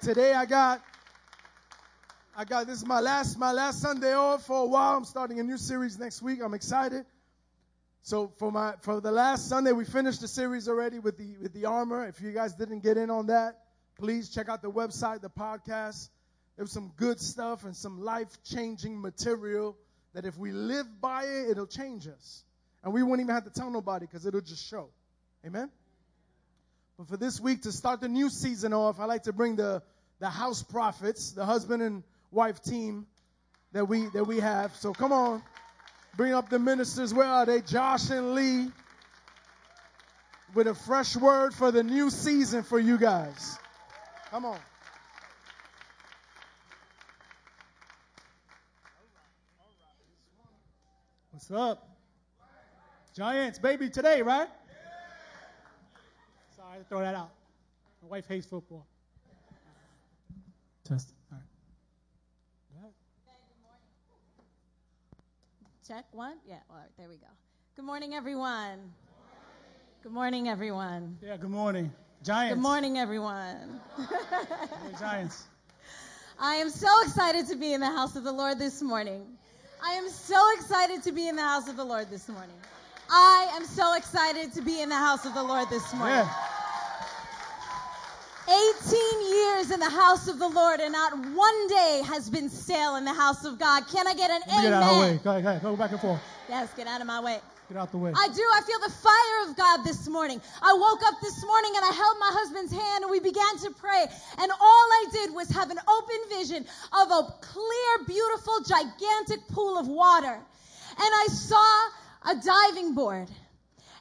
Today I got I got this is my last my last Sunday off for a while. I'm starting a new series next week. I'm excited. So for my for the last Sunday we finished the series already with the with the armor. If you guys didn't get in on that, please check out the website, the podcast. There was some good stuff and some life-changing material that if we live by it, it'll change us. And we won't even have to tell nobody because it'll just show. Amen. But for this week, to start the new season off, I like to bring the, the house prophets, the husband and wife team that we, that we have. So come on, bring up the ministers. Where are they? Josh and Lee with a fresh word for the new season for you guys. Come on. What's up? Giants, baby, today, right? Sorry to throw that out. My wife hates football. Test. All right. Check one. Yeah, all right, there we go. Good morning, everyone. Good morning, everyone. Yeah, good morning. Giants. Good morning, everyone. Yeah, Giants. I am so excited to be in the house of the Lord this morning. I am so excited to be in the house of the Lord this morning. I am so excited to be in the house of the Lord this morning. Yeah. 18 years in the house of the Lord, and not one day has been stale in the house of God. Can I get an amen? get out of the way. Go ahead. Go back and forth. Yes, get out of my way. Get out the way. I do. I feel the fire of God this morning. I woke up this morning and I held my husband's hand and we began to pray. And all I did was have an open vision of a clear, beautiful, gigantic pool of water. And I saw a diving board.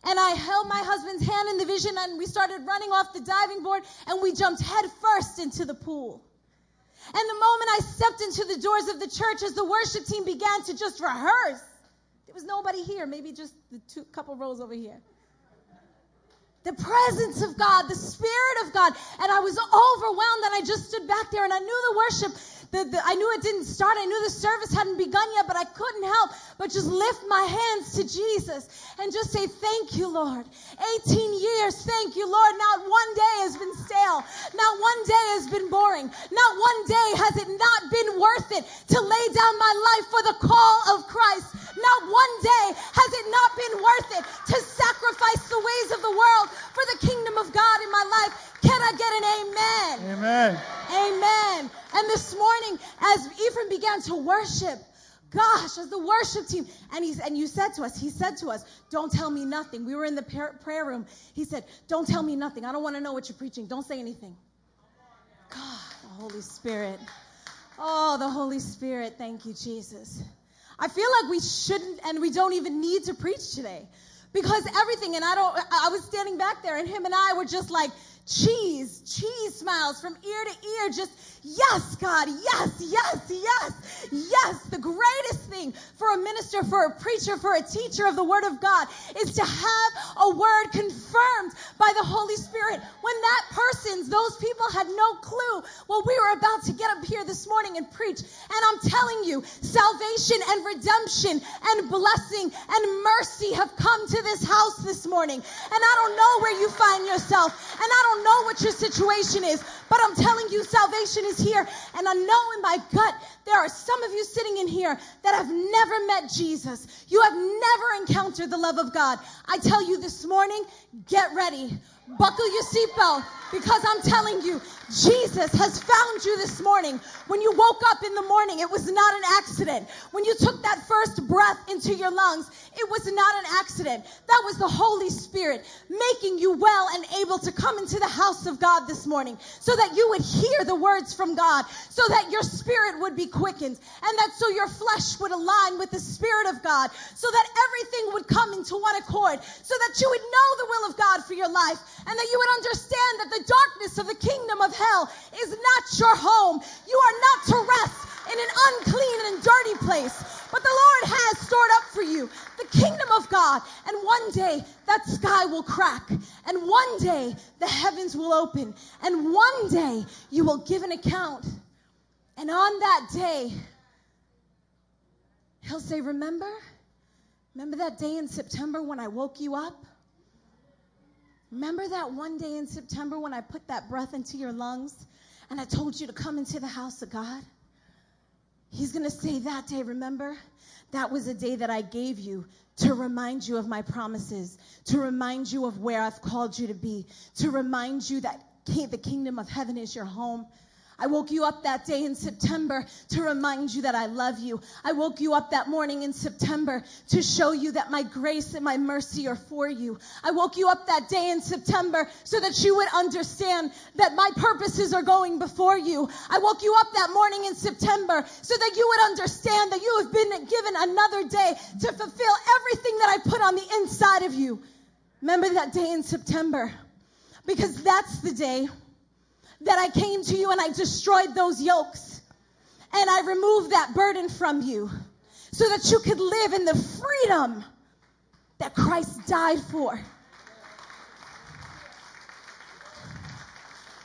And I held my husband's hand in the vision and we started running off the diving board and we jumped head first into the pool. And the moment I stepped into the doors of the church as the worship team began to just rehearse, there was nobody here, maybe just the two couple rows over here. The presence of God, the Spirit of God. And I was overwhelmed and I just stood back there and I knew the worship. The, the, I knew it didn't start. I knew the service hadn't begun yet, but I couldn't help but just lift my hands to Jesus and just say, Thank you, Lord. 18 years, thank you, Lord. Not one day has been stale. Not one day has been boring. Not one day has it not been worth it to lay down my life for the call of Christ. Not one day has it not been worth it to sacrifice the ways of the world for the kingdom of God in my life. Can I get an amen? Amen. Amen. And this morning, as Ephraim began to worship, gosh, as the worship team, and he and you said to us, he said to us, "Don't tell me nothing." We were in the prayer prayer room. He said, "Don't tell me nothing. I don't want to know what you're preaching. Don't say anything." God, the Holy Spirit. Oh, the Holy Spirit. Thank you, Jesus. I feel like we shouldn't and we don't even need to preach today. Because everything, and I don't, I was standing back there and him and I were just like, cheese, cheese smiles from ear to ear, just, yes, God, yes, yes, yes, yes. The greatest thing for a minister, for a preacher, for a teacher of the Word of God is to have a word confirmed by the Holy Spirit. When that person's, those people had no clue what we were about to get up here this morning and preach. And I'm telling you, salvation and redemption and blessing and mercy have come to this house this morning. And I don't know where you find yourself, and I don't know what your situation is, but I'm telling you, salvation is here. And I know in my gut, there are some of you sitting in here that have never met Jesus. You have never encountered the love of God. I tell you this morning, get ready. Buckle your seatbelt because I'm telling you, Jesus has found you this morning. When you woke up in the morning, it was not an accident. When you took that first breath into your lungs, it was not an accident. That was the Holy Spirit making you well and able to come into the house of God this morning so that you would hear the words from God, so that your spirit would be quickened, and that so your flesh would align with the Spirit of God, so that everything would come into one accord, so that you would know the will of God for your life, and that you would understand that the darkness of the kingdom of hell is not your home. You are not to rest in an unclean and dirty place. But the Lord has stored up for you the kingdom of God. And one day that sky will crack. And one day the heavens will open. And one day you will give an account. And on that day, He'll say, Remember? Remember that day in September when I woke you up? Remember that one day in September when I put that breath into your lungs and I told you to come into the house of God, He's going to say that day, remember? That was a day that I gave you to remind you of my promises, to remind you of where I've called you to be, to remind you that the kingdom of heaven is your home. I woke you up that day in September to remind you that I love you. I woke you up that morning in September to show you that my grace and my mercy are for you. I woke you up that day in September so that you would understand that my purposes are going before you. I woke you up that morning in September so that you would understand that you have been given another day to fulfill everything that I put on the inside of you. Remember that day in September because that's the day that I came to you and I destroyed those yokes. And I removed that burden from you so that you could live in the freedom that Christ died for.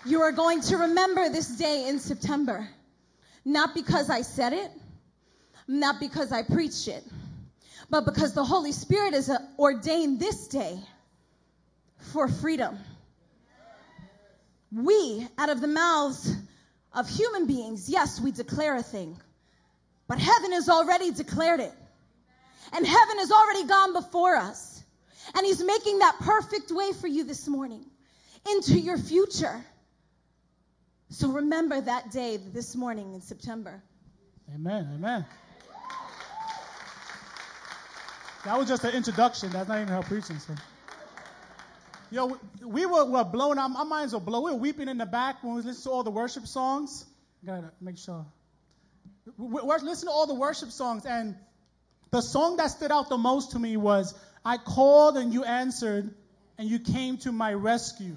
You are going to remember this day in September. Not because I said it, not because I preached it, but because the Holy Spirit has ordained this day for freedom. We, out of the mouths of human beings, yes, we declare a thing, but heaven has already declared it. And heaven has already gone before us. And He's making that perfect way for you this morning into your future. So remember that day this morning in September. Amen. Amen. That was just an introduction. That's not even her preaching. So. Yo, we were, were blown, our, our minds were blown. We were weeping in the back when we listened to all the worship songs. Gotta make sure. We, we listening to all the worship songs, and the song that stood out the most to me was I called and you answered, and you came to my rescue.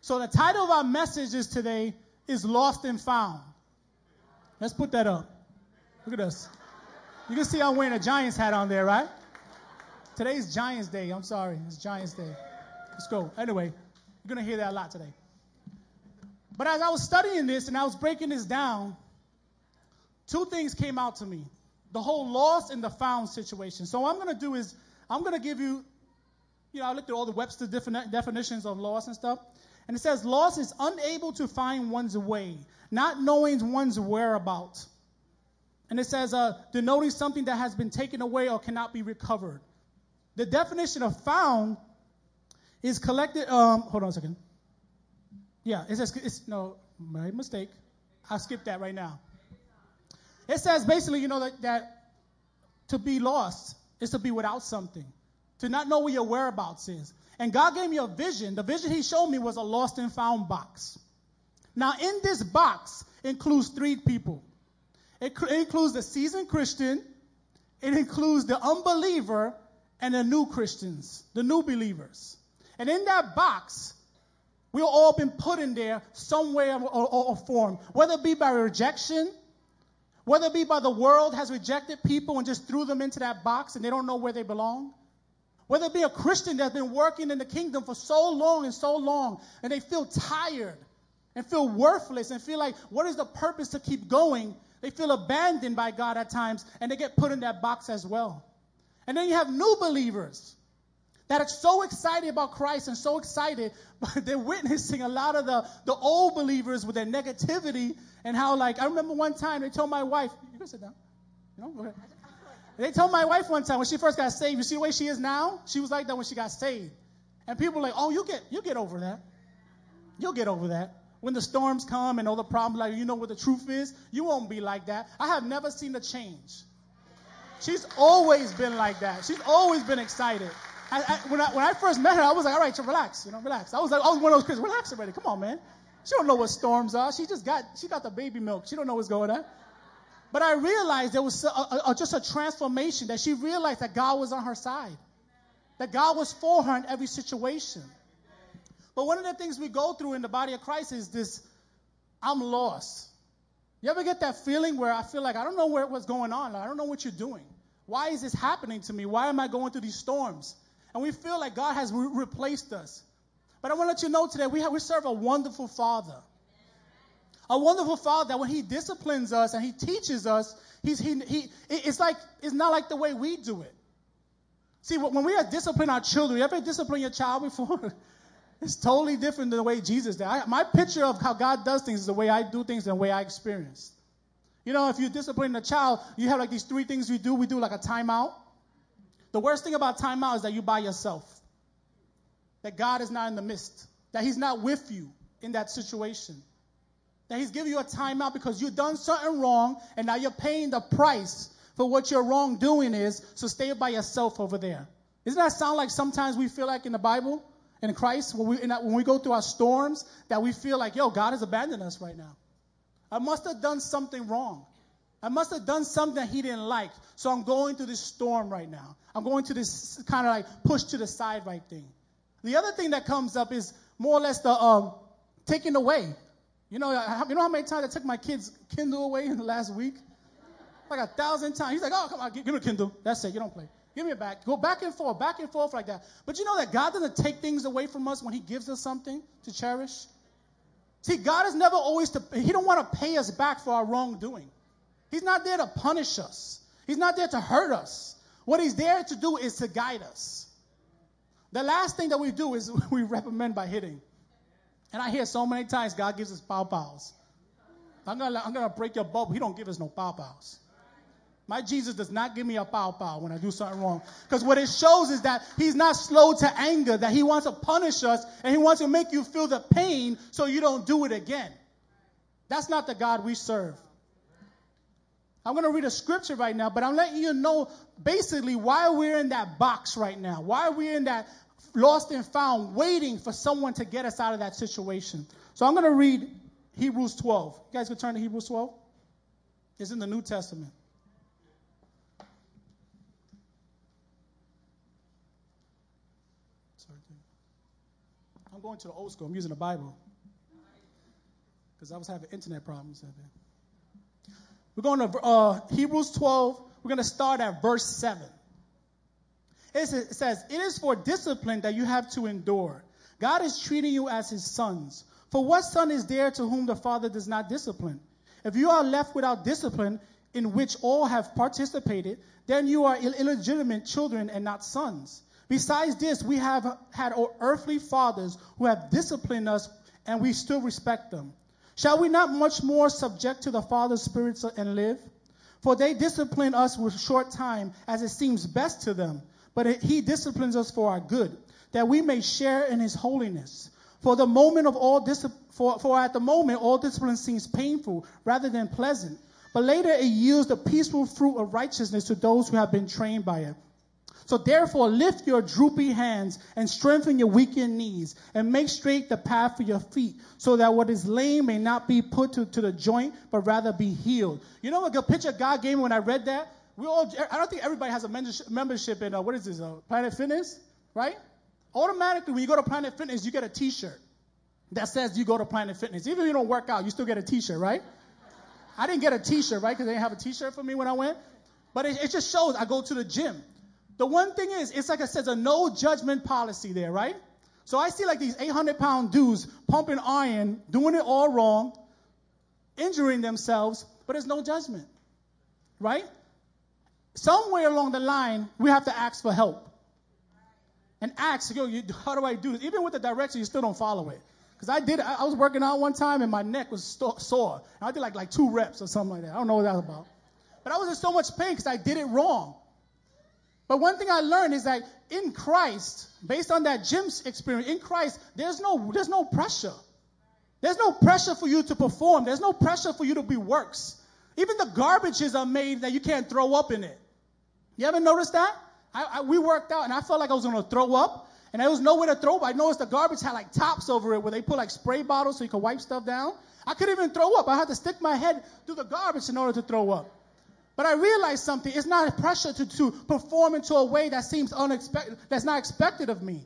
So the title of our message is today is Lost and Found. Let's put that up. Look at us. You can see I'm wearing a Giants hat on there, right? Today's Giants Day. I'm sorry. It's Giants Day. Let's go. Anyway, you're going to hear that a lot today. But as I was studying this and I was breaking this down, two things came out to me the whole lost and the found situation. So, what I'm going to do is, I'm going to give you, you know, I looked at all the Webster definitions of lost and stuff. And it says, lost is unable to find one's way, not knowing one's whereabouts. And it says, uh, denoting something that has been taken away or cannot be recovered. The definition of found is collected. Um, hold on a second. Yeah, it says it's no my mistake. I'll skip that right now. It says basically, you know, that, that to be lost is to be without something, to not know where your whereabouts is. And God gave me a vision. The vision He showed me was a lost and found box. Now, in this box includes three people. It, it includes the seasoned Christian. It includes the unbeliever, and the new Christians, the new believers. And in that box, we've all been put in there some way or, or, or, form, whether it be by rejection, whether it be by the world has rejected people and just threw them into that box and they don't know where they belong. Whether it be a Christian that's been working in the kingdom for so long and so long and they feel tired and feel worthless and feel like, what is the purpose to keep going? They feel abandoned by God at times and they get put in that box as well. And then you have new believers that are so excited about Christ and so excited, but they're witnessing a lot of the, the old believers with their negativity and how, like, I remember one time they told my wife, you can sit down. You know. They told my wife one time when she first got saved, you see the way she is now? She was like that when she got saved. And people were like, oh, you get, you get over that. You'll get over that. When the storms come and all the problems, like, you know what the truth is, you won't be like that. I have never seen a change. She's always been like that. She's always been excited. I, I, when, I, when I first met her, I was like, all right, relax, you know, relax. I was like, I was one of those kids, relax already. Come on, man. She don't know what storms are. She just got, she got the baby milk. She don't know what's going on. But I realized there was a, a, just a transformation that she realized that God was on her side, that God was for her in every situation. But one of the things we go through in the body of Christ is this I'm lost. You ever get that feeling where I feel like I don't know where, what's going on? I don't know what you're doing. Why is this happening to me? Why am I going through these storms? And we feel like God has re- replaced us. But I want to let you know today we, have, we serve a wonderful Father. A wonderful Father that when He disciplines us and He teaches us, he's, he, he, it's like it's not like the way we do it. See, when we are disciplining our children, you ever discipline your child before? It's totally different than the way Jesus did. I, my picture of how God does things is the way I do things and the way I experience. You know, if you discipline a child, you have like these three things we do. We do like a timeout. The worst thing about timeout is that you by yourself. That God is not in the midst. That He's not with you in that situation. That He's giving you a timeout because you've done something wrong and now you're paying the price for what your wrongdoing is. So stay by yourself over there. Doesn't that sound like sometimes we feel like in the Bible, in Christ, when we, in when we go through our storms, that we feel like, yo, God has abandoned us right now. I must have done something wrong. I must have done something that he didn't like. So I'm going through this storm right now. I'm going to this kind of like push to the side right thing. The other thing that comes up is more or less the um, taking away. You know, you know how many times I took my kids' Kindle away in the last week? Like a thousand times. He's like, oh, come on, give, give me a Kindle. That's it. You don't play. Give me it back. Go back and forth, back and forth like that. But you know that God doesn't take things away from us when He gives us something to cherish? See, God is never always to, He don't want to pay us back for our wrongdoing. He's not there to punish us. He's not there to hurt us. What He's there to do is to guide us. The last thing that we do is we reprimand by hitting. And I hear so many times God gives us pow pows. I'm gonna, I'm gonna break your bubble. He don't give us no pow pows. My Jesus does not give me a pow pow when I do something wrong. Because what it shows is that he's not slow to anger, that he wants to punish us and he wants to make you feel the pain so you don't do it again. That's not the God we serve. I'm going to read a scripture right now, but I'm letting you know basically why we're in that box right now. Why we're in that lost and found, waiting for someone to get us out of that situation. So I'm going to read Hebrews 12. You guys can turn to Hebrews 12. It's in the New Testament. I'm going to the old school. I'm using the Bible because I was having internet problems. We're going to uh, Hebrews 12. We're going to start at verse 7. It says, It is for discipline that you have to endure. God is treating you as his sons. For what son is there to whom the father does not discipline? If you are left without discipline, in which all have participated, then you are illegitimate children and not sons. Besides this, we have had earthly fathers who have disciplined us, and we still respect them. Shall we not much more subject to the Father's spirits and live? For they discipline us with short time, as it seems best to them. But he disciplines us for our good, that we may share in his holiness. For the moment of all dis- for, for at the moment all discipline seems painful rather than pleasant. But later it yields the peaceful fruit of righteousness to those who have been trained by it. So therefore, lift your droopy hands and strengthen your weakened knees and make straight the path for your feet so that what is lame may not be put to, to the joint, but rather be healed. You know what a picture God gave me when I read that? We all, I don't think everybody has a membership in, uh, what is this, uh, Planet Fitness, right? Automatically, when you go to Planet Fitness, you get a t-shirt that says you go to Planet Fitness. Even if you don't work out, you still get a t-shirt, right? I didn't get a t-shirt, right? Because they didn't have a t-shirt for me when I went. But it, it just shows I go to the gym. The one thing is, it's like it says a no judgment policy there, right? So I see like these 800 pound dudes pumping iron, doing it all wrong, injuring themselves, but there's no judgment, right? Somewhere along the line, we have to ask for help. And ask, yo, you, how do I do this? Even with the direction, you still don't follow it. Because I did, I, I, was working out one time and my neck was st- sore. And I did like, like two reps or something like that. I don't know what that was about. But I was in so much pain because I did it wrong. But one thing I learned is that in Christ, based on that gym's experience, in Christ, there's no, there's no pressure. There's no pressure for you to perform. There's no pressure for you to be works. Even the garbages are made that you can't throw up in it. You ever noticed that? I, I, we worked out and I felt like I was going to throw up and there was nowhere to throw up. I noticed the garbage had like tops over it where they put like spray bottles so you could wipe stuff down. I couldn't even throw up. I had to stick my head through the garbage in order to throw up. But I realized something. It's not a pressure to, to perform into a way that seems unexpected, that's not expected of me.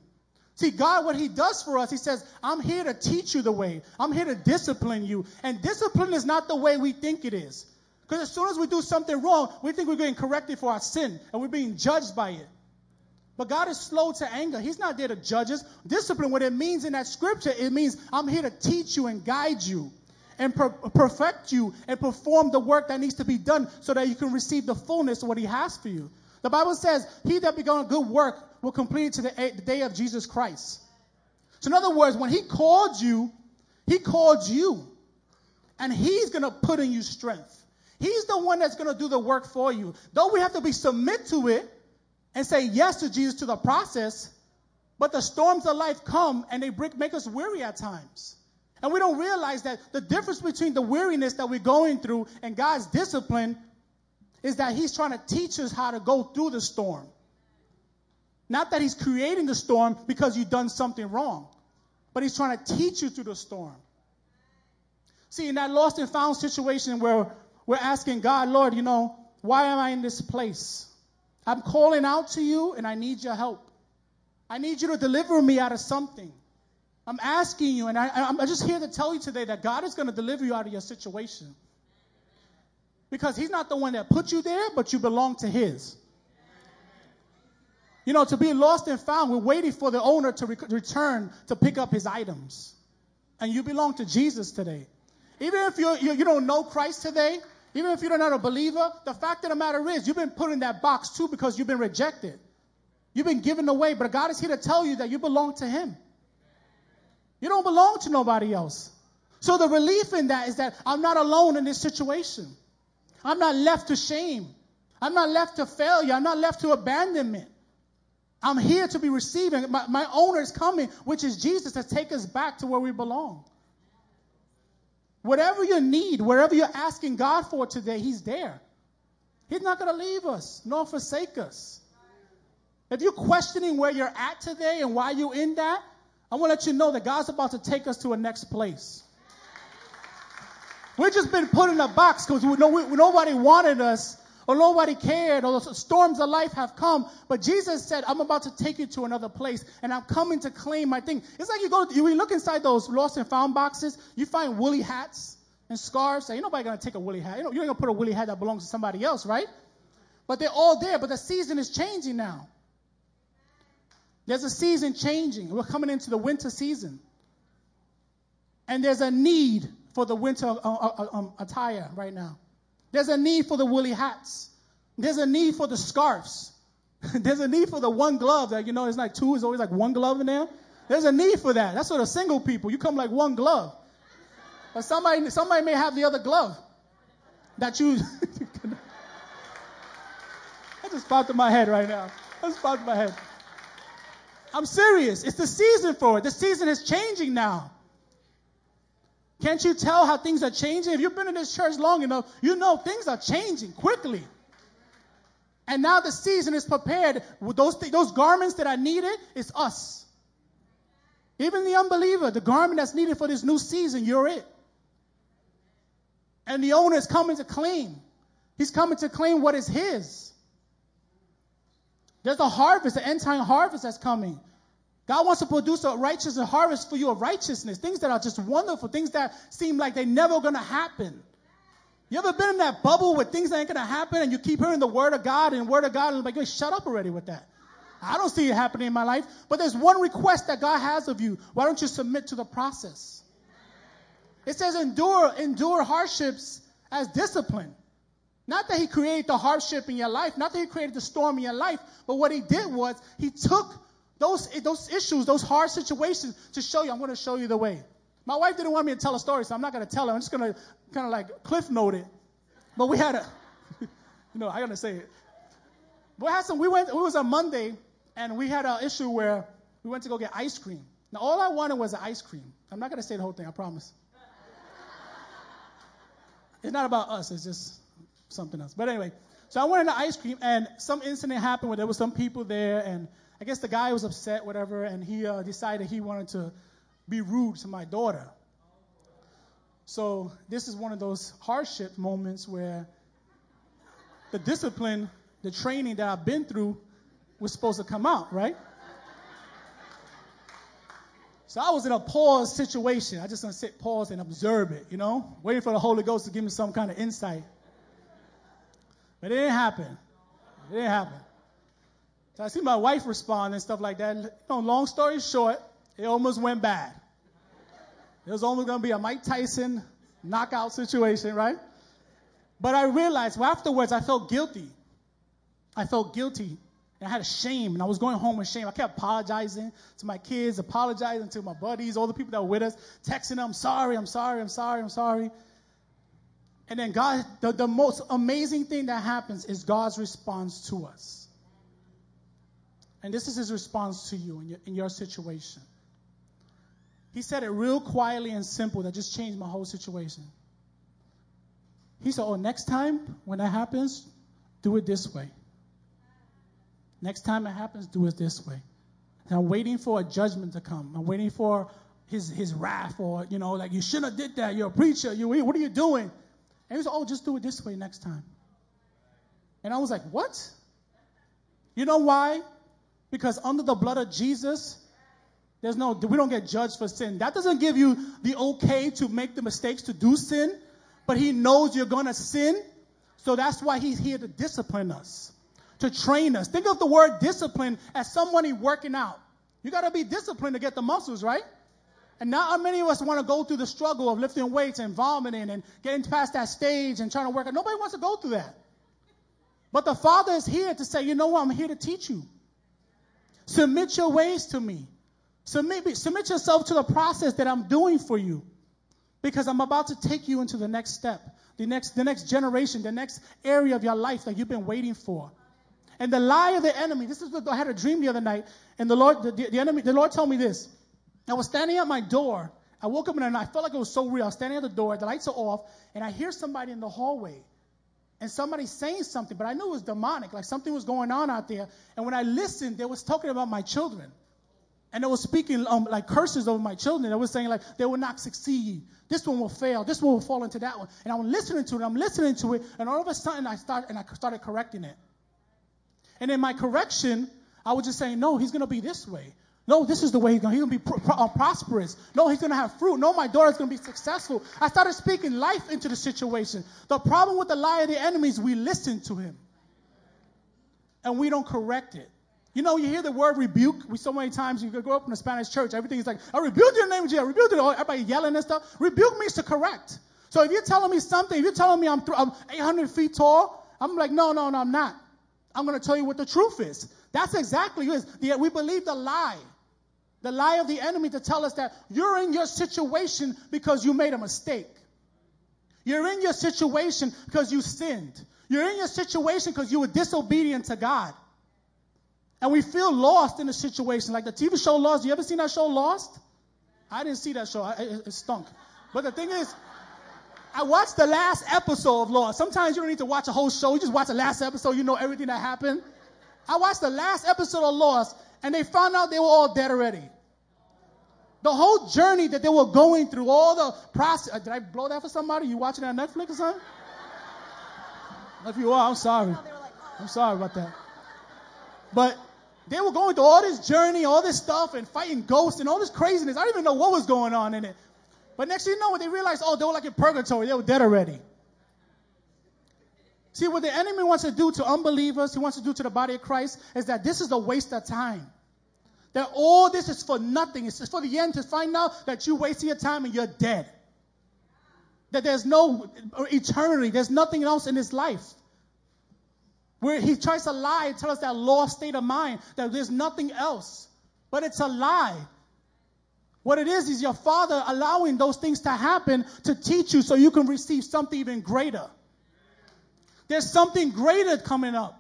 See, God, what He does for us, He says, I'm here to teach you the way. I'm here to discipline you. And discipline is not the way we think it is. Because as soon as we do something wrong, we think we're getting corrected for our sin and we're being judged by it. But God is slow to anger. He's not there to judge us. Discipline, what it means in that scripture, it means I'm here to teach you and guide you and per- perfect you and perform the work that needs to be done so that you can receive the fullness of what He has for you. The Bible says, He that begun a good work will complete it to the, the day of Jesus Christ. So, in other words, when He called you, He called you. And He's going to put in you strength. He's the one that's going to do the work for you. Though we have to be submit to it and say yes to Jesus to the process, but the storms of life come and they make us weary at times. And we don't realize that the difference between the weariness that we're going through and God's discipline is that He's trying to teach us how to go through the storm. Not that He's creating the storm because you've done something wrong, but He's trying to teach you through the storm. See, in that lost and found situation where we're asking God, Lord, you know, why am I in this place? I'm calling out to you and I need your help. I need you to deliver me out of something. I'm asking you, and I, am just here to tell you today that God is going to deliver you out of your situation. Because He's not the one that put you there, but you belong to His. You know, to be lost and found, we're waiting for the owner to re- return to pick up his items. And you belong to Jesus today. Even if you, you, you don't know Christ today, even if you're not a believer, the fact of the matter is you've been put in that box too because you've been rejected. You've been given away, but God is here to tell you that you belong to Him. You don't belong to nobody else. So the relief in that is that I'm not alone in this situation. I'm not left to shame. I'm not left to failure. I'm not left to abandonment. I'm here to be receiving. My, my owner is coming, which is Jesus, to take us back to where we belong. Whatever you need, wherever you're asking God for today, He's there. He's not going to leave us nor forsake us. If you're questioning where you're at today and why you're in that, I want to let you know that God's about to take us to a next place. We've just been put in a box because nobody wanted us or nobody cared or the storms of life have come. But Jesus said, I'm about to take you to another place and I'm coming to claim my thing. It's like you go, you look inside those lost and found boxes, you find woolly hats and scarves. Ain't nobody going to take a woolly hat. You, know, you ain't going to put a woolly hat that belongs to somebody else, right? But they're all there. But the season is changing now. There's a season changing. We're coming into the winter season. And there's a need for the winter uh, uh, uh, um, attire right now. There's a need for the woolly hats. There's a need for the scarves. There's a need for the one glove that, you know, it's like two, it's always like one glove in there. There's a need for that. That's for the single people. You come like one glove. But somebody, somebody may have the other glove that you. that just popped in my head right now. That just popped in my head. I'm serious. It's the season for it. The season is changing now. Can't you tell how things are changing? If you've been in this church long enough, you know things are changing quickly. And now the season is prepared. With those, th- those garments that are needed, it's us. Even the unbeliever, the garment that's needed for this new season, you're it. And the owner is coming to claim. He's coming to claim what is his. There's a harvest, an end time harvest that's coming. God wants to produce a righteous harvest for you of righteousness, things that are just wonderful, things that seem like they're never going to happen. You ever been in that bubble where things that ain't going to happen and you keep hearing the word of God and word of God and like, hey, shut up already with that. I don't see it happening in my life. But there's one request that God has of you. Why don't you submit to the process? It says endure, endure hardships as discipline. Not that he created the hardship in your life, not that he created the storm in your life, but what he did was he took those, those issues, those hard situations to show you, I'm going to show you the way. My wife didn't want me to tell a story, so I'm not going to tell her. I'm just going to kind of like cliff note it. But we had a, you know, I got to say it. What happened, we went, it was a Monday, and we had an issue where we went to go get ice cream. Now, all I wanted was an ice cream. I'm not going to say the whole thing, I promise. it's not about us, it's just something else. But anyway, so I went into ice cream, and some incident happened where there were some people there, and I guess the guy was upset, whatever, and he uh, decided he wanted to be rude to my daughter. So this is one of those hardship moments where the discipline, the training that I've been through was supposed to come out, right? So I was in a pause situation. I just gonna sit, pause, and observe it, you know, waiting for the Holy Ghost to give me some kind of insight. But it didn't happen. It didn't happen. So I see my wife respond and stuff like that. You know, long story short, it almost went bad. It was almost going to be a Mike Tyson knockout situation, right? But I realized well, afterwards I felt guilty. I felt guilty And I had a shame, and I was going home with shame. I kept apologizing to my kids, apologizing to my buddies, all the people that were with us, texting them, I'm sorry, I'm sorry, I'm sorry, I'm sorry. And then God, the, the most amazing thing that happens is God's response to us. And this is his response to you in your, in your situation. He said it real quietly and simple that just changed my whole situation. He said, Oh, next time when that happens, do it this way. Next time it happens, do it this way. And I'm waiting for a judgment to come. I'm waiting for his, his wrath or, you know, like, you shouldn't have did that. You're a preacher. You, what are you doing? And he said, oh, just do it this way next time. And I was like, what? You know why? Because under the blood of Jesus, there's no, we don't get judged for sin. That doesn't give you the okay to make the mistakes to do sin, but he knows you're going to sin. So that's why he's here to discipline us to train us. Think of the word discipline as somebody working out. You got to be disciplined to get the muscles, right? And not many of us want to go through the struggle of lifting weights and vomiting and getting past that stage and trying to work out. Nobody wants to go through that. But the Father is here to say, you know what? I'm here to teach you. Submit your ways to me. Submit, submit yourself to the process that I'm doing for you. Because I'm about to take you into the next step, the next, the next generation, the next area of your life that you've been waiting for. And the lie of the enemy, this is what I had a dream the other night, and the Lord, the, the enemy, the Lord told me this. I was standing at my door. I woke up and I felt like it was so real. I was standing at the door, the lights are off, and I hear somebody in the hallway. And somebody saying something, but I knew it was demonic, like something was going on out there. And when I listened, they was talking about my children. And they was speaking um, like curses over my children. They was saying like they will not succeed. This one will fail. This one will fall into that one. And I'm listening to it. I'm listening to it. And all of a sudden I start and I started correcting it. And in my correction, I was just saying, no, he's going to be this way. No, this is the way he's going. He's going to be uh, prosperous. No, he's going to have fruit. No, my daughter's going to be successful. I started speaking life into the situation. The problem with the lie of the enemy is we listen to him, and we don't correct it. You know, you hear the word rebuke. We so many times you go up in a Spanish church, everything is like, I rebuke you in the name Jesus. I rebuke you. Everybody yelling and stuff. Rebuke means to correct. So if you're telling me something, if you're telling me I'm, th- I'm 800 feet tall, I'm like, no, no, no, I'm not. I'm going to tell you what the truth is. That's exactly it. We believe the lie. The lie of the enemy to tell us that you're in your situation because you made a mistake. You're in your situation because you sinned. You're in your situation because you were disobedient to God. And we feel lost in the situation. Like the TV show Lost. You ever seen that show Lost? I didn't see that show. it, it stunk. But the thing is, I watched the last episode of Lost. Sometimes you don't need to watch a whole show. You just watch the last episode. You know everything that happened. I watched the last episode of Lost, and they found out they were all dead already. The whole journey that they were going through, all the process. Uh, did I blow that for somebody? You watching that Netflix or something? If you are, I'm sorry. I'm sorry about that. But they were going through all this journey, all this stuff, and fighting ghosts and all this craziness. I didn't even know what was going on in it. But next thing you know, when they realized, oh, they were like in purgatory. They were dead already. See, what the enemy wants to do to unbelievers, he wants to do to the body of Christ, is that this is a waste of time. That all this is for nothing. It's for the end to find out that you wasted your time and you're dead. That there's no eternity. There's nothing else in this life. Where he tries to lie and tell us that lost state of mind, that there's nothing else. But it's a lie. What it is, is your father allowing those things to happen to teach you so you can receive something even greater. There's something greater coming up.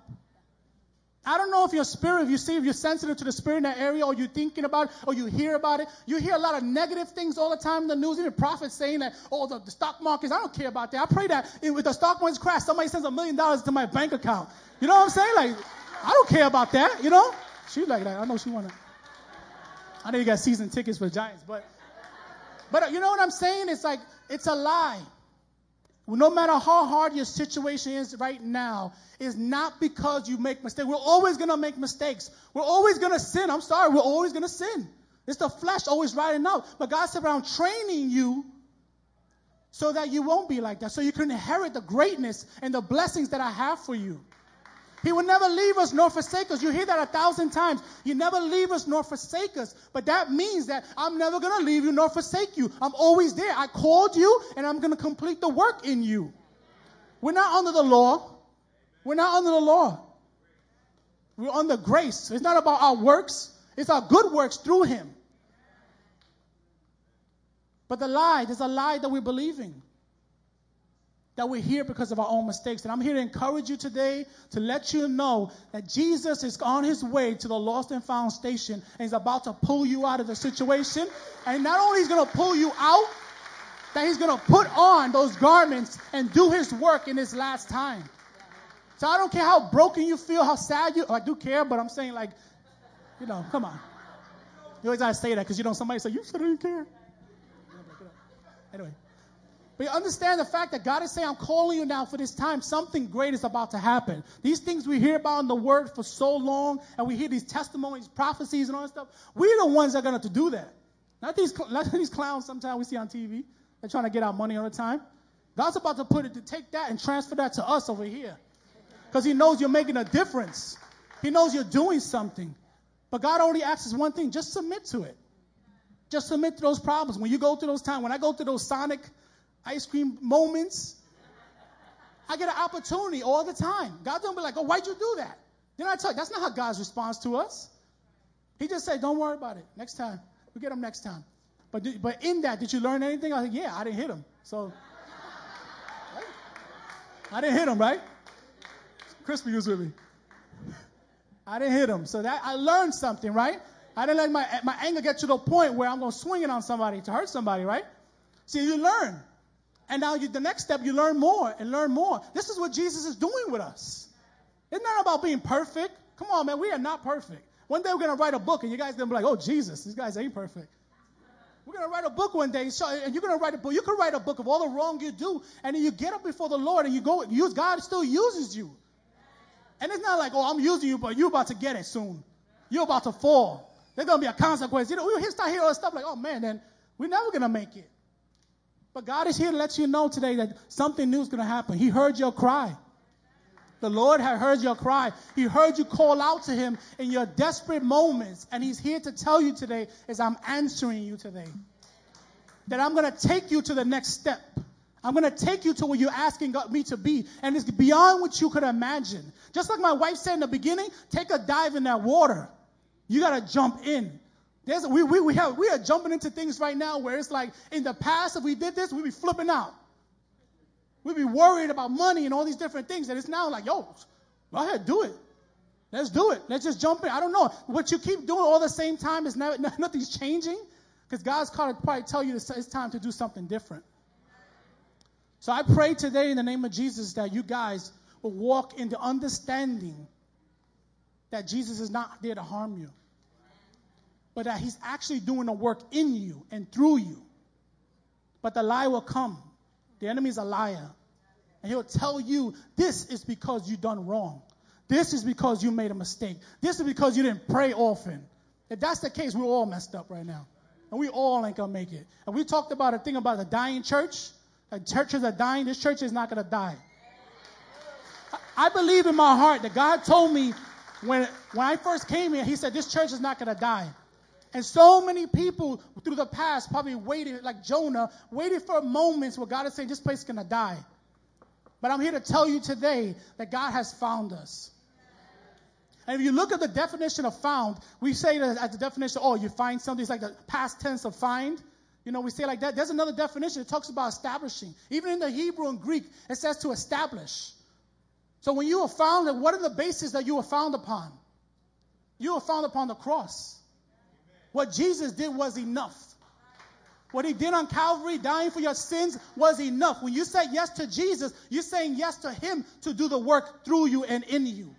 I don't know if your spirit, if you see, if you're sensitive to the spirit in that area, or you're thinking about it, or you hear about it. You hear a lot of negative things all the time in the news, even prophets saying that, oh, the, the stock markets, I don't care about that. I pray that if the stock markets crash, somebody sends a million dollars to my bank account. You know what I'm saying? Like, I don't care about that, you know? She's like that. I know she wanna. I know you got season tickets for Giants, but but you know what I'm saying? It's like it's a lie. No matter how hard your situation is right now, it's not because you make mistakes. We're always gonna make mistakes. We're always gonna sin. I'm sorry, we're always gonna sin. It's the flesh always riding out. But God said, I'm training you so that you won't be like that, so you can inherit the greatness and the blessings that I have for you. He will never leave us nor forsake us. You hear that a thousand times. You never leave us nor forsake us. But that means that I'm never going to leave you nor forsake you. I'm always there. I called you and I'm going to complete the work in you. We're not under the law. We're not under the law. We're under grace. It's not about our works, it's our good works through Him. But the lie, there's a lie that we're believing. That we're here because of our own mistakes. And I'm here to encourage you today to let you know that Jesus is on his way to the lost and found station and he's about to pull you out of the situation. And not only is going to pull you out, that he's going to put on those garments and do his work in his last time. So I don't care how broken you feel, how sad you. I do care, but I'm saying like, you know, come on. You always gotta say that because you know somebody say you shouldn't care. Anyway, but you understand the fact that God is saying, "I'm calling you now for this time. Something great is about to happen." These things we hear about in the Word for so long, and we hear these testimonies, prophecies, and all that stuff. We're the ones that are gonna do that. Not these, not these clowns. Sometimes we see on TV. They're trying to get our money all the time. God's about to put it to take that and transfer that to us over here because He knows you're making a difference. He knows you're doing something. But God only asks us one thing just submit to it. Just submit to those problems. When you go through those times, when I go through those Sonic ice cream moments, I get an opportunity all the time. God don't be like, oh, why'd you do that? Then I tell you, that's not how God's response to us. He just said, don't worry about it. Next time. We get him next time. But, did, but in that, did you learn anything? I said, yeah, I didn't hit him. So, right? I didn't hit him, right? Crispy was with me. I didn't hit him. So that I learned something, right? I didn't let my, my anger get to the point where I'm going to swing it on somebody to hurt somebody, right? See, you learn. And now you, the next step, you learn more and learn more. This is what Jesus is doing with us. It's not about being perfect. Come on, man, we are not perfect. One day we're going to write a book, and you guys going to be like, oh, Jesus, these guys ain't perfect. We're going to write a book one day, and you're going to write a book. You can write a book of all the wrong you do, and then you get up before the Lord, and you go, use God still uses you. And it's not like, oh, I'm using you, but you're about to get it soon. You're about to fall. There's going to be a consequence. You know, we start hearing stuff like, oh, man, then we're never going to make it. But God is here to let you know today that something new is going to happen. He heard your cry. The Lord had heard your cry. He heard you call out to Him in your desperate moments. And He's here to tell you today, as I'm answering you today, that I'm going to take you to the next step. I'm going to take you to where you're asking me to be. And it's beyond what you could imagine. Just like my wife said in the beginning, take a dive in that water. You got to jump in. There's, we, we, we, have, we are jumping into things right now where it's like in the past, if we did this, we'd be flipping out. We'd be worried about money and all these different things. And it's now like, yo, go ahead, do it. Let's do it. Let's just jump in. I don't know. What you keep doing all the same time is not, nothing's changing because God's called to probably tell you it's time to do something different. So I pray today in the name of Jesus that you guys will walk in the understanding that Jesus is not there to harm you, but that he's actually doing a work in you and through you. But the lie will come. The enemy is a liar. And he'll tell you this is because you done wrong. This is because you made a mistake. This is because you didn't pray often. If that's the case, we're all messed up right now. And we all ain't gonna make it. And we talked about a thing about the dying church. Like churches are dying. This church is not to die. I believe in my heart that God told me when, when I first came here, He said, This church is not to die. And so many people through the past probably waited, like Jonah, waited for moments where God is saying, This place is going to die. But I'm here to tell you today that God has found us. And if you look at the definition of found, we say that as the definition, oh, you find something, it's like the past tense of find. You know, we say like that. There's another definition. It talks about establishing. Even in the Hebrew and Greek, it says to establish. So when you were found, what are the bases that you were found upon? You were found upon the cross. What Jesus did was enough. What he did on Calvary, dying for your sins, was enough. When you say yes to Jesus, you're saying yes to him to do the work through you and in you.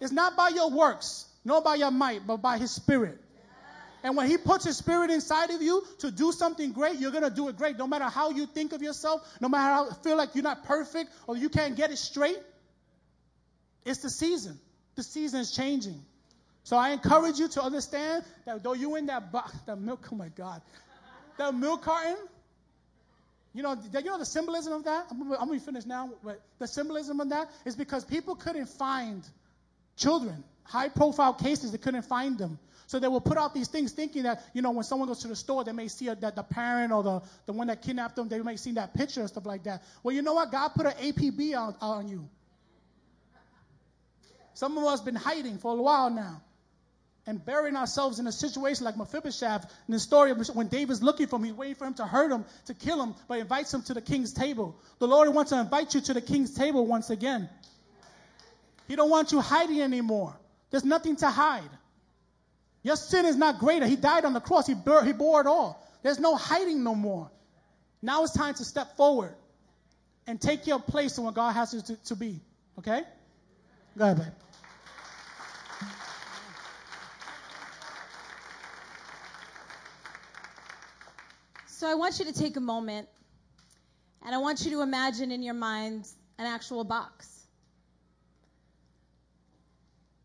It's not by your works, nor by your might, but by his spirit. And when He puts His Spirit inside of you to do something great, you're going to do it great. No matter how you think of yourself, no matter how you feel like you're not perfect or you can't get it straight, it's the season. The season is changing. So I encourage you to understand that though you're in that, bo- that milk, oh my God, that milk carton, you know, you know the symbolism of that? I'm, I'm going to finish now, but the symbolism of that is because people couldn't find children, high profile cases, they couldn't find them. So they will put out these things thinking that, you know, when someone goes to the store, they may see a, that the parent or the, the one that kidnapped them, they may see that picture and stuff like that. Well, you know what? God put an APB on, on you. Some of us been hiding for a while now and burying ourselves in a situation like Mephibosheth in the story of when David's looking for him, he's waiting for him to hurt him, to kill him, but invites him to the king's table. The Lord wants to invite you to the king's table once again. He don't want you hiding anymore. There's nothing to hide. Your sin is not greater. He died on the cross. He bore, he bore it all. There's no hiding no more. Now it's time to step forward and take your place in what God has you to, to be. Okay? Go ahead, babe. So I want you to take a moment and I want you to imagine in your mind an actual box.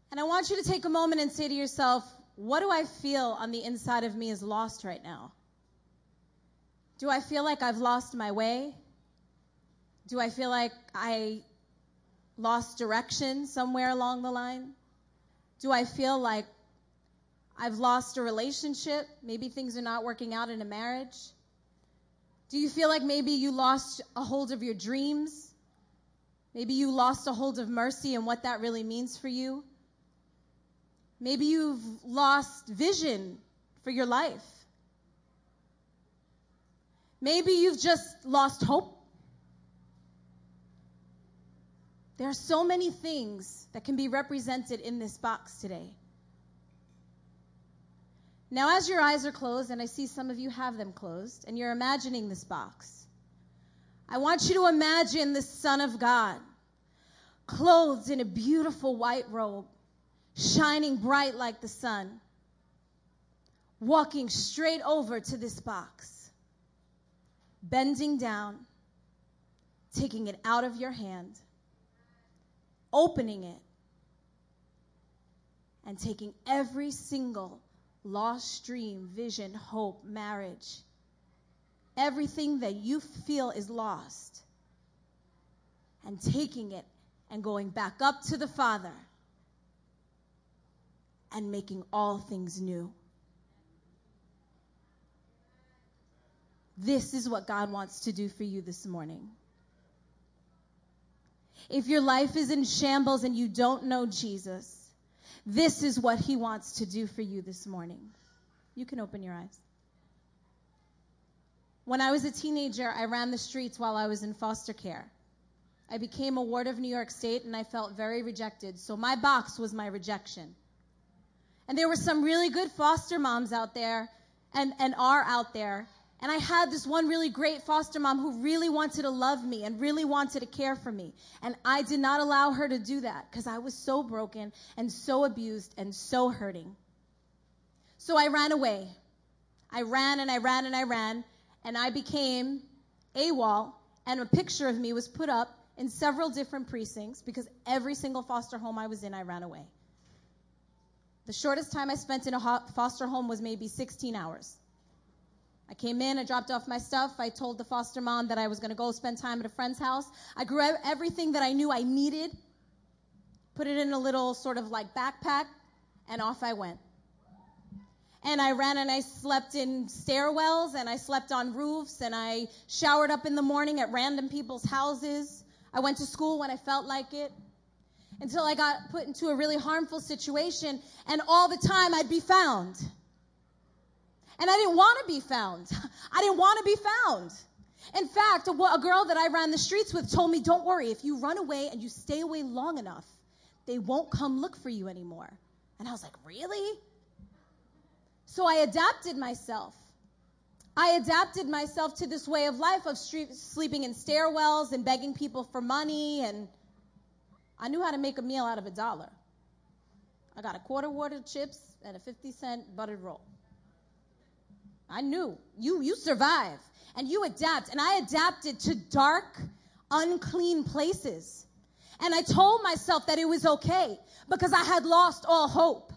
And I want you to take a moment and say to yourself, what do I feel on the inside of me is lost right now? Do I feel like I've lost my way? Do I feel like I lost direction somewhere along the line? Do I feel like I've lost a relationship? Maybe things are not working out in a marriage. Do you feel like maybe you lost a hold of your dreams? Maybe you lost a hold of mercy and what that really means for you. Maybe you've lost vision for your life. Maybe you've just lost hope. There are so many things that can be represented in this box today. Now, as your eyes are closed, and I see some of you have them closed, and you're imagining this box, I want you to imagine the Son of God clothed in a beautiful white robe, shining bright like the sun, walking straight over to this box, bending down, taking it out of your hand, opening it, and taking every single lost dream, vision, hope, marriage, everything that you feel is lost, and taking it and going back up to the Father and making all things new. This is what God wants to do for you this morning. If your life is in shambles and you don't know Jesus, this is what he wants to do for you this morning. You can open your eyes. When I was a teenager, I ran the streets while I was in foster care. I became a ward of New York State and I felt very rejected. So my box was my rejection. And there were some really good foster moms out there and, and are out there and I had this one really great foster mom who really wanted to love me and really wanted to care for me. And I did not allow her to do that because I was so broken and so abused and so hurting. So I ran away. I ran and I ran and I ran, and I became AWOL, and a picture of me was put up in several different precincts because every single foster home I was in, I ran away. The shortest time I spent in a foster home was maybe 16 hours. I came in, I dropped off my stuff. I told the foster mom that I was going to go spend time at a friend's house. I grew everything that I knew I needed, put it in a little sort of like backpack, and off I went. And I ran and I slept in stairwells and I slept on roofs and I showered up in the morning at random people's houses. I went to school when I felt like it until I got put into a really harmful situation and all the time I'd be found. And I didn't want to be found. I didn't want to be found. In fact, a, a girl that I ran the streets with told me, Don't worry, if you run away and you stay away long enough, they won't come look for you anymore. And I was like, Really? So I adapted myself. I adapted myself to this way of life of street, sleeping in stairwells and begging people for money. And I knew how to make a meal out of a dollar. I got a quarter water chips and a 50 cent buttered roll. I knew you you survive and you adapt and I adapted to dark unclean places. And I told myself that it was okay because I had lost all hope.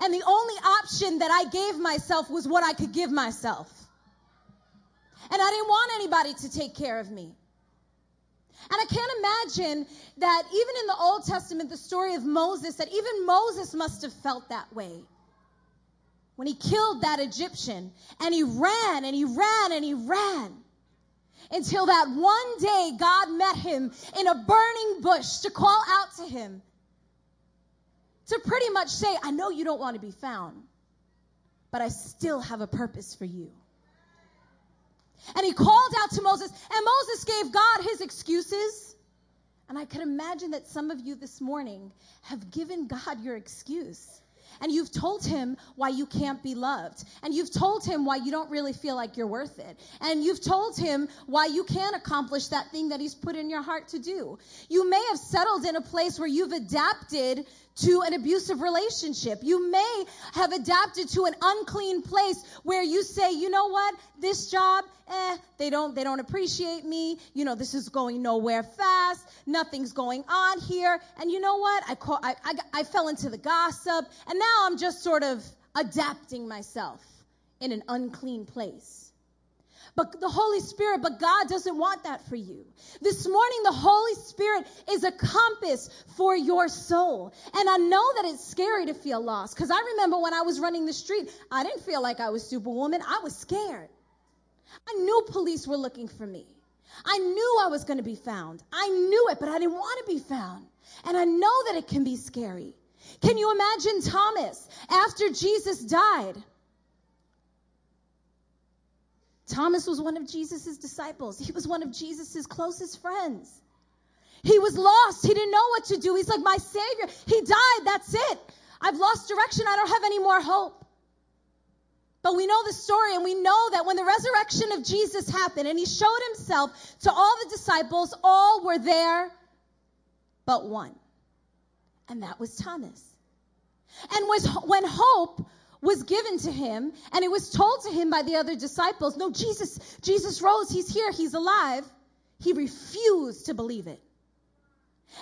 And the only option that I gave myself was what I could give myself. And I didn't want anybody to take care of me. And I can't imagine that even in the Old Testament, the story of Moses, that even Moses must have felt that way when he killed that Egyptian and he ran and he ran and he ran until that one day God met him in a burning bush to call out to him to pretty much say, I know you don't want to be found, but I still have a purpose for you. And he called out to Moses, and Moses gave God his excuses. And I could imagine that some of you this morning have given God your excuse and you've told him why you can't be loved. And you've told him why you don't really feel like you're worth it. And you've told him why you can't accomplish that thing that he's put in your heart to do. You may have settled in a place where you've adapted to an abusive relationship. You may have adapted to an unclean place where you say, you know what, this job, eh, they don't, they don't appreciate me. You know, this is going nowhere fast. Nothing's going on here. And you know what? I, call, I, I, I fell into the gossip and now I'm just sort of adapting myself in an unclean place but the Holy Spirit, but God doesn't want that for you. This morning, the Holy Spirit is a compass for your soul. And I know that it's scary to feel lost because I remember when I was running the street, I didn't feel like I was superwoman. I was scared. I knew police were looking for me. I knew I was going to be found. I knew it, but I didn't want to be found. And I know that it can be scary. Can you imagine Thomas after Jesus died? Thomas was one of Jesus' disciples. He was one of Jesus' closest friends. He was lost. He didn't know what to do. He's like, My Savior, He died. That's it. I've lost direction. I don't have any more hope. But we know the story, and we know that when the resurrection of Jesus happened and He showed Himself to all the disciples, all were there but one. And that was Thomas. And was, when hope was given to him and it was told to him by the other disciples no jesus jesus rose. He's here. He's alive. He refused to believe it.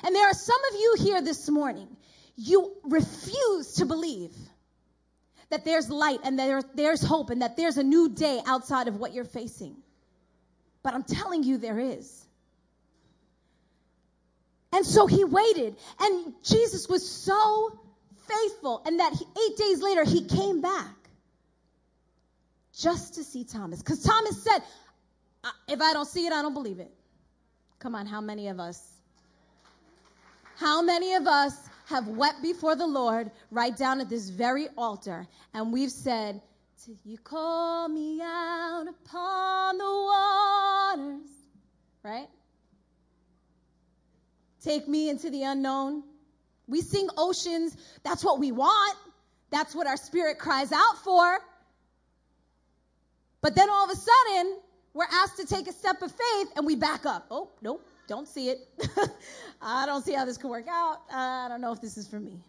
And there are some of you here this morning you refuse to believe that there's light and there, there's hope and that there's a new day outside of what you're facing. But i'm telling you there is. And so he waited and jesus was so faithful and that he, eight days later he came back just to see Thomas. Because Thomas said, if I don't see it, I don't believe it. Come on, how many of us? How many of us have wept before the Lord right down at this very altar and we've said, Till you call me out upon the waters, right? Take me into the unknown. We sing oceans. That's what we want. That's what our spirit cries out for. But then all of a sudden, we're asked to take a step of faith and we back up. Oh, nope, don't see it. I don't see how this could work out. I don't know if this is for me.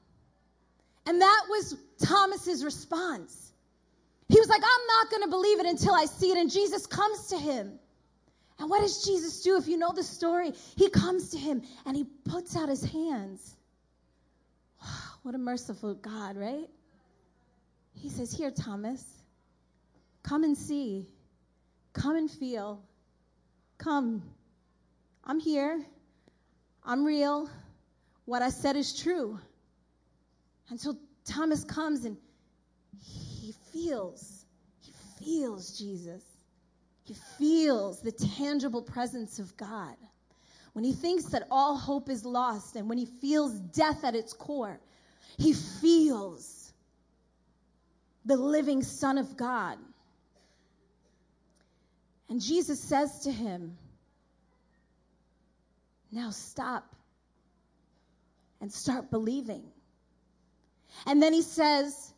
And that was Thomas's response. He was like, I'm not going to believe it until I see it. And Jesus comes to him. And what does Jesus do? If you know the story, he comes to him and he puts out his hands what a merciful God, right? He says, Here, Thomas, come and see. Come and feel. Come. I'm here. I'm real. What I said is true. And so Thomas comes and he feels, he feels Jesus. He feels the tangible presence of God. When he thinks that all hope is lost and when he feels death at its core, he feels the living Son of God. And Jesus says to him, Now stop and start believing. And then he says,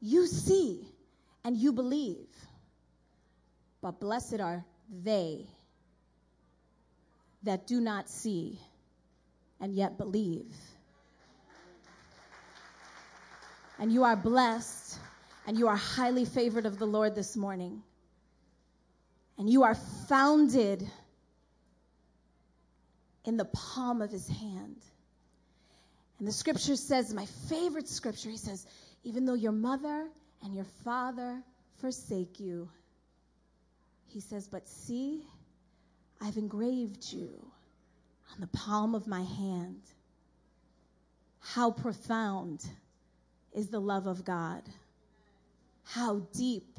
You see and you believe, but blessed are they that do not see and yet believe. And you are blessed and you are highly favored of the Lord this morning. And you are founded in the palm of his hand. And the scripture says, my favorite scripture, he says, even though your mother and your father forsake you, he says, but see, I've engraved you on the palm of my hand. How profound is the love of God? How deep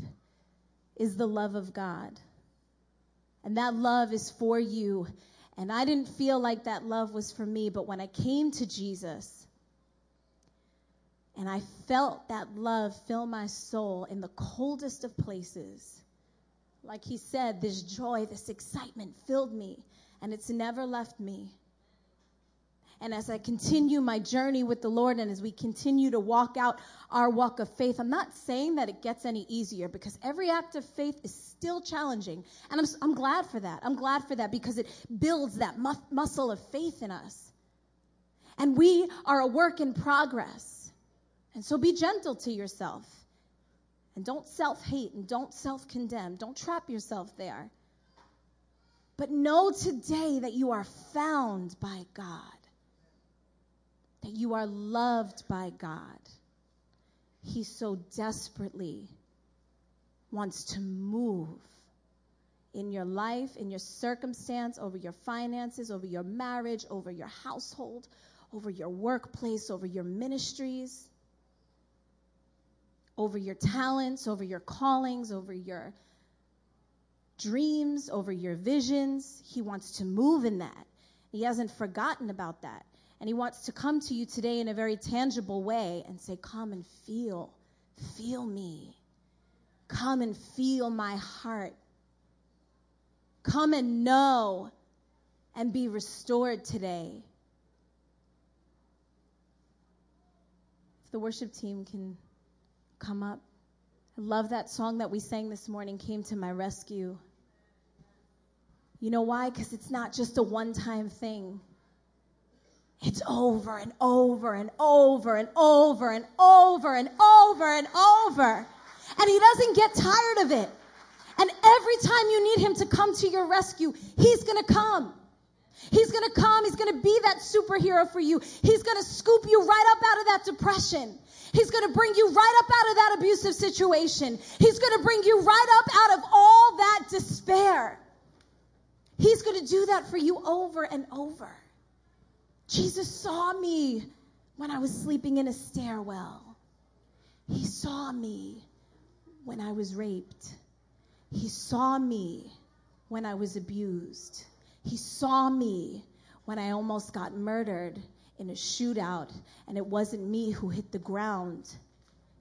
is the love of God? And that love is for you. And I didn't feel like that love was for me, but when I came to Jesus, And I felt that love fill my soul in the coldest of places. Like he said, this joy, this excitement filled me, and it's never left me. And as I continue my journey with the Lord and as we continue to walk out our walk of faith, I'm not saying that it gets any easier because every act of faith is still challenging. And I'm, I'm glad for that. I'm glad for that because it builds that mu- muscle of faith in us. And we are a work in progress. And so be gentle to yourself. And don't self hate and don't self condemn. Don't trap yourself there. But know today that you are found by God that you are loved by God. He so desperately wants to move in your life, in your circumstance, over your finances, over your marriage, over your household, over your workplace, over your ministries, over your talents, over your callings, over your dreams, over your visions. He wants to move in that. He hasn't forgotten about that. And He wants to come to you today in a very tangible way and say, Come and feel, feel me. Come and feel my heart. Come and know and be restored today. If the worship team can come up. I love that song that we sang this morning, Came to My Rescue. You know why? Because it's not just a one time thing. It's over and over and over and over and over and over and over. And he doesn't get tired of it. And every time you need him to come to your rescue, he's going to come. He's going to come. He's going to be that superhero for you. He's going to scoop you right up out of that depression. He's going to bring you right up out of that abusive situation. He's going to bring you right up out of all that despair. He's going to do that for you over and over. Jesus saw me when I was sleeping in a stairwell. He saw me when I was raped. He saw me when I was abused. He saw me when I almost got murdered in a shootout and it wasn't me who hit the ground.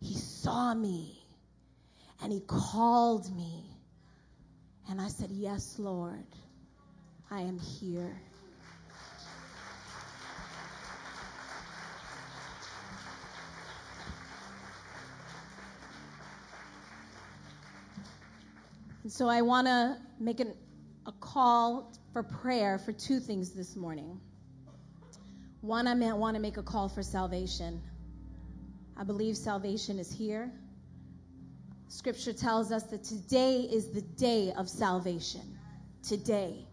He saw me and he called me. And I said, Yes, Lord, I am here. And so I want to make an, a call for prayer for two things this morning. One, I want to make a call for salvation. I believe salvation is here. Scripture tells us that today is the day of salvation. Today.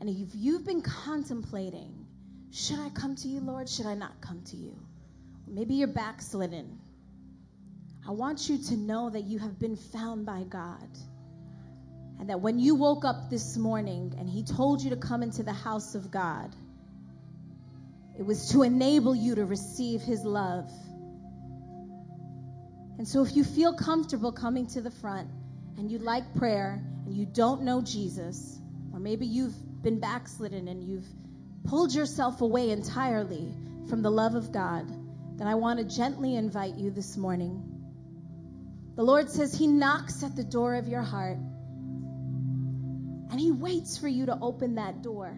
And if you've been contemplating, should I come to you, Lord? Should I not come to you? Maybe you're backslidden. I want you to know that you have been found by God. And that when you woke up this morning and He told you to come into the house of God, it was to enable you to receive His love. And so if you feel comfortable coming to the front and you like prayer and you don't know Jesus, or maybe you've been backslidden and you've pulled yourself away entirely from the love of God, then I want to gently invite you this morning. The Lord says He knocks at the door of your heart. And He waits for you to open that door.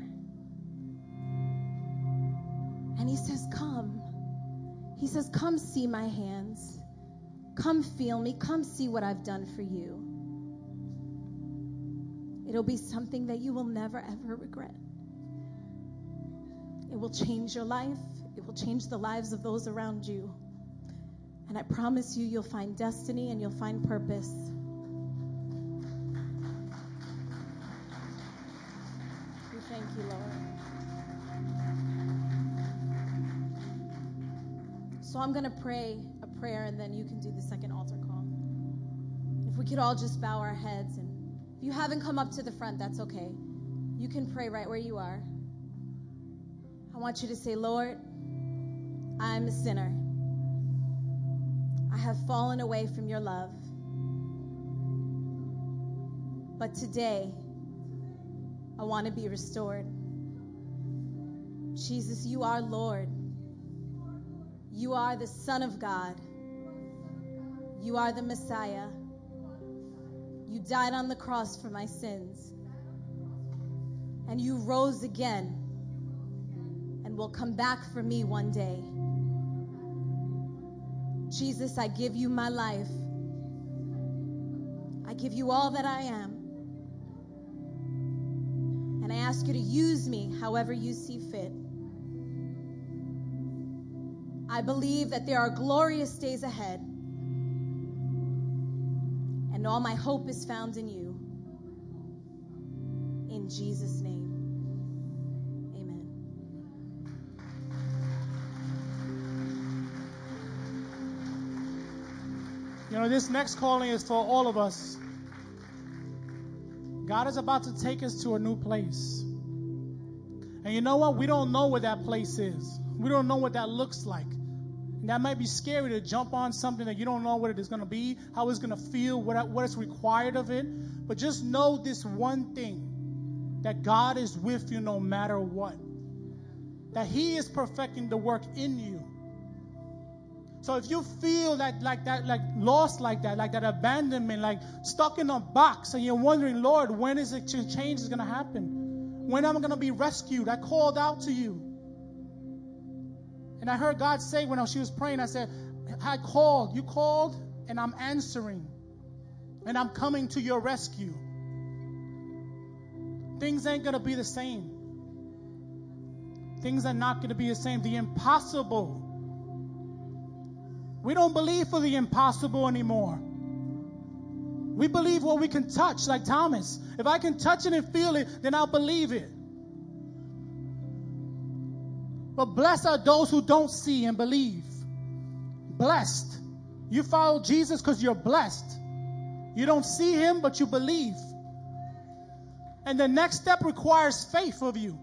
And He says, Come. He says, Come see my hands. Come feel me. Come see what I've done for you. It'll be something that you will never, ever regret. It will change your life, it will change the lives of those around you. And I promise you, you'll find destiny and you'll find purpose. So I'm going to pray a prayer and then you can do the second altar call. If we could all just bow our heads and if you haven't come up to the front, that's okay. You can pray right where you are. I want you to say, Lord, I'm a sinner. I have fallen away from your love. But today, I want to be restored. Jesus, you are Lord. You are the Son of God. You are the Messiah. You died on the cross for my sins. And you rose again and will come back for me one day. Jesus, I give you my life. I give you all that I am. And I ask you to use me however you see fit. I believe that there are glorious days ahead. And all my hope is found in you. In Jesus' name. Amen. You know, this next calling is for all of us. God is about to take us to a new place. And you know what? We don't know what that place is. We don't know what that looks like. That might be scary to jump on something that you don't know what it is going to be, how it's going to feel, what, what is required of it. But just know this one thing that God is with you no matter what, that He is perfecting the work in you. So if you feel that like that, like lost like that, like that abandonment, like stuck in a box, and you're wondering, Lord, when is it change is gonna happen? When am I gonna be rescued? I called out to you. And I heard God say when she was praying, I said, I called, you called, and I'm answering. And I'm coming to your rescue. Things ain't gonna be the same. Things are not gonna be the same. The impossible we don't believe for the impossible anymore. We believe what we can touch, like Thomas. If I can touch it and feel it, then I'll believe it. But blessed are those who don't see and believe. Blessed. You follow Jesus because you're blessed. You don't see him, but you believe. And the next step requires faith of you.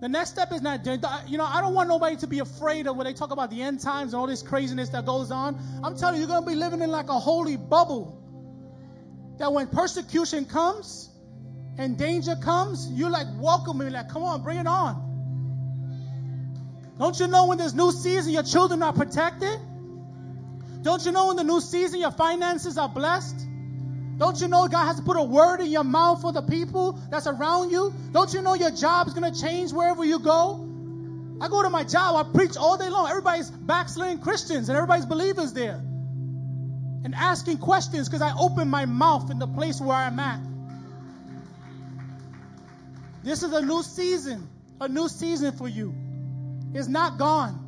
The next step is not, you know, I don't want nobody to be afraid of when they talk about the end times and all this craziness that goes on. I'm telling you, you're going to be living in like a holy bubble. That when persecution comes and danger comes, you're like welcome me, like, come on, bring it on. Don't you know when there's new season, your children are protected? Don't you know in the new season, your finances are blessed? Don't you know God has to put a word in your mouth for the people that's around you? Don't you know your job is going to change wherever you go? I go to my job, I preach all day long. Everybody's backsliding Christians and everybody's believers there. And asking questions because I open my mouth in the place where I'm at. This is a new season, a new season for you. It's not gone.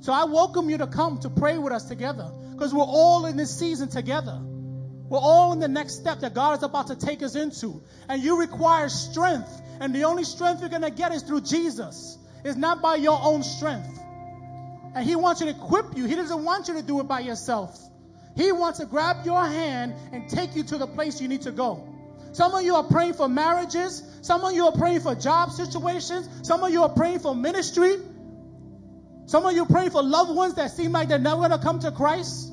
So I welcome you to come to pray with us together because we're all in this season together. We're all in the next step that God is about to take us into. And you require strength. And the only strength you're going to get is through Jesus. It's not by your own strength. And He wants you to equip you. He doesn't want you to do it by yourself. He wants to grab your hand and take you to the place you need to go. Some of you are praying for marriages. Some of you are praying for job situations. Some of you are praying for ministry. Some of you are praying for loved ones that seem like they're never going to come to Christ.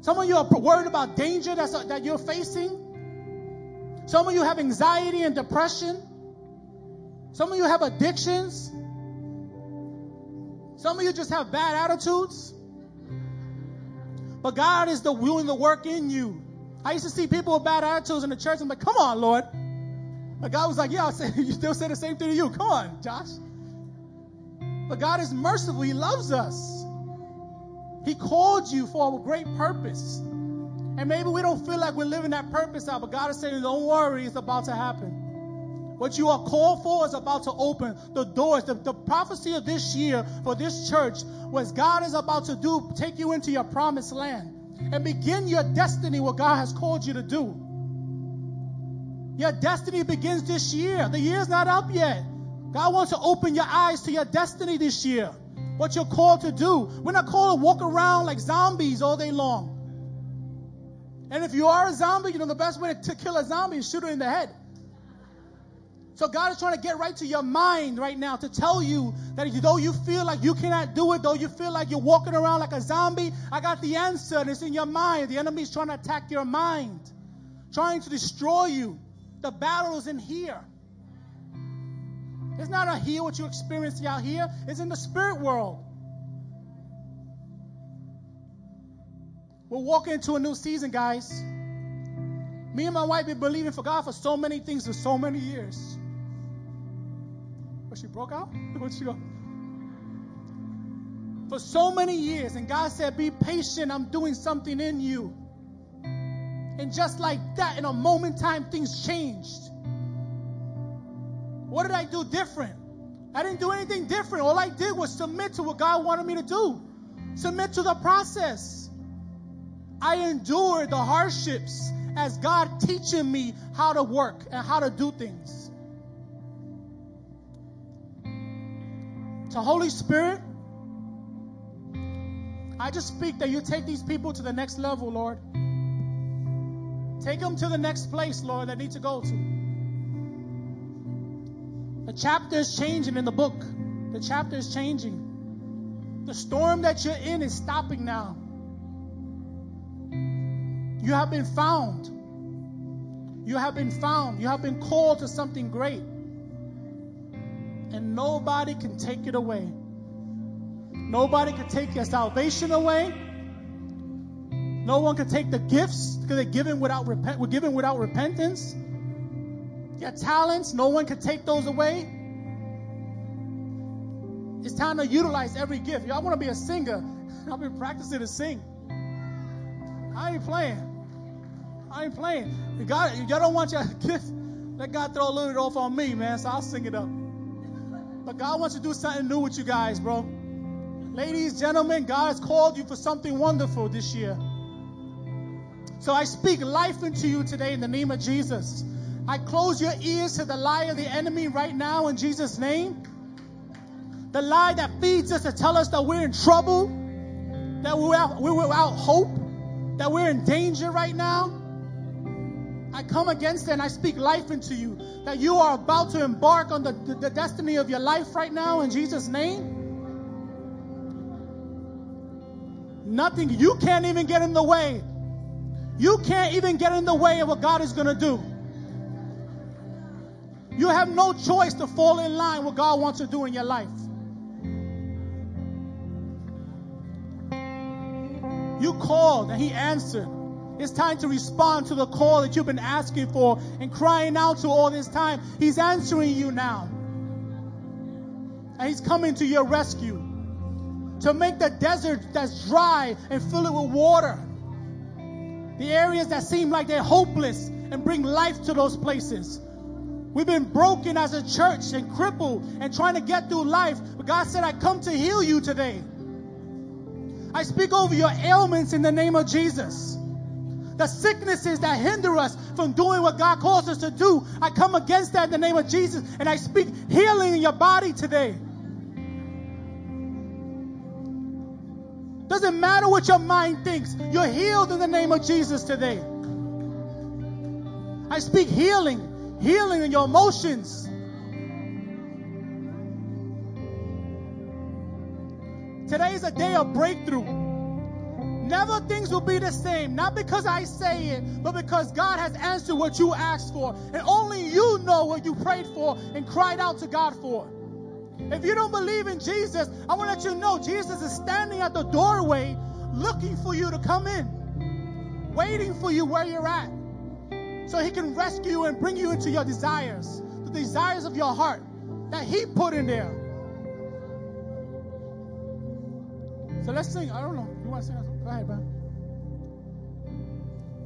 Some of you are worried about danger that's, uh, that you're facing. Some of you have anxiety and depression. Some of you have addictions. Some of you just have bad attitudes. But God is the doing the work in you. I used to see people with bad attitudes in the church. I'm like, come on, Lord. But God was like, yeah, say, you still say the same thing to you. Come on, Josh. But God is merciful. He loves us. He called you for a great purpose. And maybe we don't feel like we're living that purpose out, but God is saying, don't worry, it's about to happen. What you are called for is about to open the doors. The, the prophecy of this year for this church was God is about to do, take you into your promised land and begin your destiny, what God has called you to do. Your destiny begins this year. The year's not up yet. God wants to open your eyes to your destiny this year what you're called to do. We're not called to walk around like zombies all day long. And if you are a zombie, you know the best way to kill a zombie is shoot it in the head. So God is trying to get right to your mind right now to tell you that though you feel like you cannot do it, though you feel like you're walking around like a zombie, I got the answer and it's in your mind. The enemy is trying to attack your mind, trying to destroy you. The battle is in here. It's not a here what you experience out here, it's in the spirit world. We're walking into a new season, guys. Me and my wife been believing for God for so many things for so many years. But she broke out? Where'd she go? For so many years, and God said, Be patient, I'm doing something in you. And just like that, in a moment time, things changed. What did I do different? I didn't do anything different. All I did was submit to what God wanted me to do, submit to the process. I endured the hardships as God teaching me how to work and how to do things. To Holy Spirit, I just speak that you take these people to the next level, Lord. Take them to the next place, Lord, that need to go to. The chapter is changing in the book. The chapter is changing. The storm that you're in is stopping now. You have been found. You have been found. You have been called to something great. And nobody can take it away. Nobody can take your salvation away. No one can take the gifts because they're given without repent. We're given without repentance. Your talents, no one can take those away. It's time to utilize every gift. Y'all want to be a singer? I've been practicing to sing. I ain't playing. I ain't playing. God, y'all don't want your gift. Let God throw a little bit off on me, man. So I'll sing it up. But God wants to do something new with you guys, bro. Ladies, gentlemen, God has called you for something wonderful this year. So I speak life into you today in the name of Jesus. I close your ears to the lie of the enemy right now in Jesus' name. The lie that feeds us to tell us that we're in trouble, that we're, out, we're without hope, that we're in danger right now. I come against it and I speak life into you. That you are about to embark on the, the, the destiny of your life right now in Jesus' name. Nothing, you can't even get in the way. You can't even get in the way of what God is going to do. You have no choice to fall in line with what God wants to do in your life. You called and He answered. It's time to respond to the call that you've been asking for and crying out to all this time. He's answering you now. And He's coming to your rescue to make the desert that's dry and fill it with water. The areas that seem like they're hopeless and bring life to those places. We've been broken as a church and crippled and trying to get through life. But God said, I come to heal you today. I speak over your ailments in the name of Jesus. The sicknesses that hinder us from doing what God calls us to do, I come against that in the name of Jesus and I speak healing in your body today. Doesn't matter what your mind thinks, you're healed in the name of Jesus today. I speak healing, healing in your emotions. Today is a day of breakthrough. Never things will be the same. Not because I say it, but because God has answered what you asked for. And only you know what you prayed for and cried out to God for. If you don't believe in Jesus, I want to let you know Jesus is standing at the doorway looking for you to come in, waiting for you where you're at, so he can rescue you and bring you into your desires, the desires of your heart that he put in there. So let's sing. I don't know. You want to sing? Go ahead, man.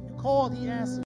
You call the answer.